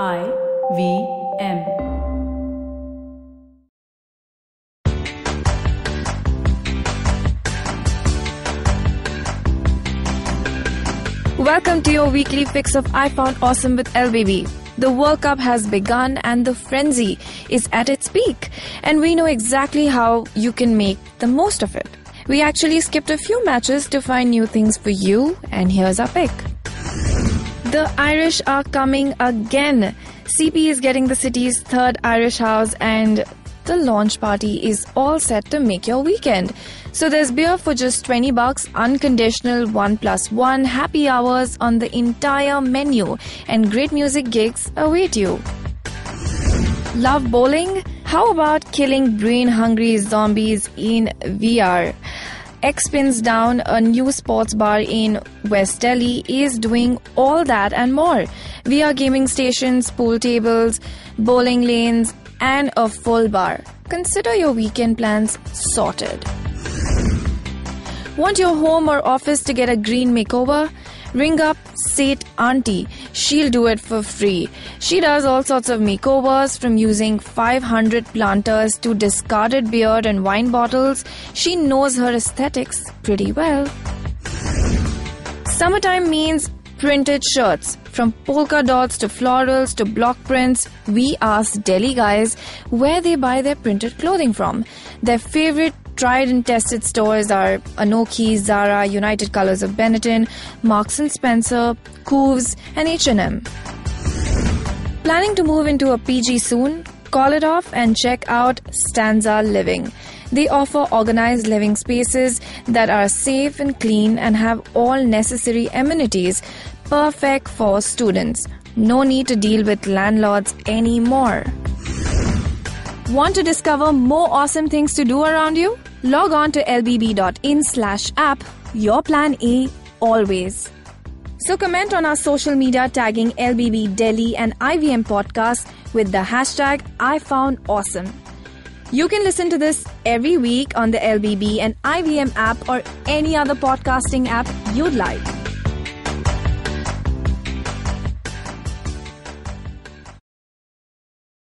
I V M. Welcome to your weekly fix of I Found Awesome with LBB. The World Cup has begun and the frenzy is at its peak, and we know exactly how you can make the most of it. We actually skipped a few matches to find new things for you, and here's our pick. The Irish are coming again. CP is getting the city's third Irish house, and the launch party is all set to make your weekend. So there's beer for just 20 bucks, unconditional 1 plus 1 happy hours on the entire menu, and great music gigs await you. Love bowling? How about killing brain hungry zombies in VR? X Pins Down, a new sports bar in West Delhi, is doing all that and more. VR gaming stations, pool tables, bowling lanes, and a full bar. Consider your weekend plans sorted. Want your home or office to get a green makeover? Ring up Sate Auntie. She'll do it for free. She does all sorts of makeovers from using 500 planters to discarded beer and wine bottles. She knows her aesthetics pretty well. Summertime means printed shirts. From polka dots to florals to block prints, we asked Delhi guys where they buy their printed clothing from. Their favorite tried and tested stores are Anokhi, Zara, United Colors of Benetton, Marks and Spencer, Koovs, and H&M. Planning to move into a PG soon? Call it off and check out Stanza Living. They offer organized living spaces that are safe and clean and have all necessary amenities, perfect for students. No need to deal with landlords anymore. Want to discover more awesome things to do around you? Log on to lbb.in slash app. Your plan A always. So comment on our social media tagging LBB Delhi and IVM podcast with the hashtag I found awesome. You can listen to this every week on the LBB and IVM app or any other podcasting app you'd like.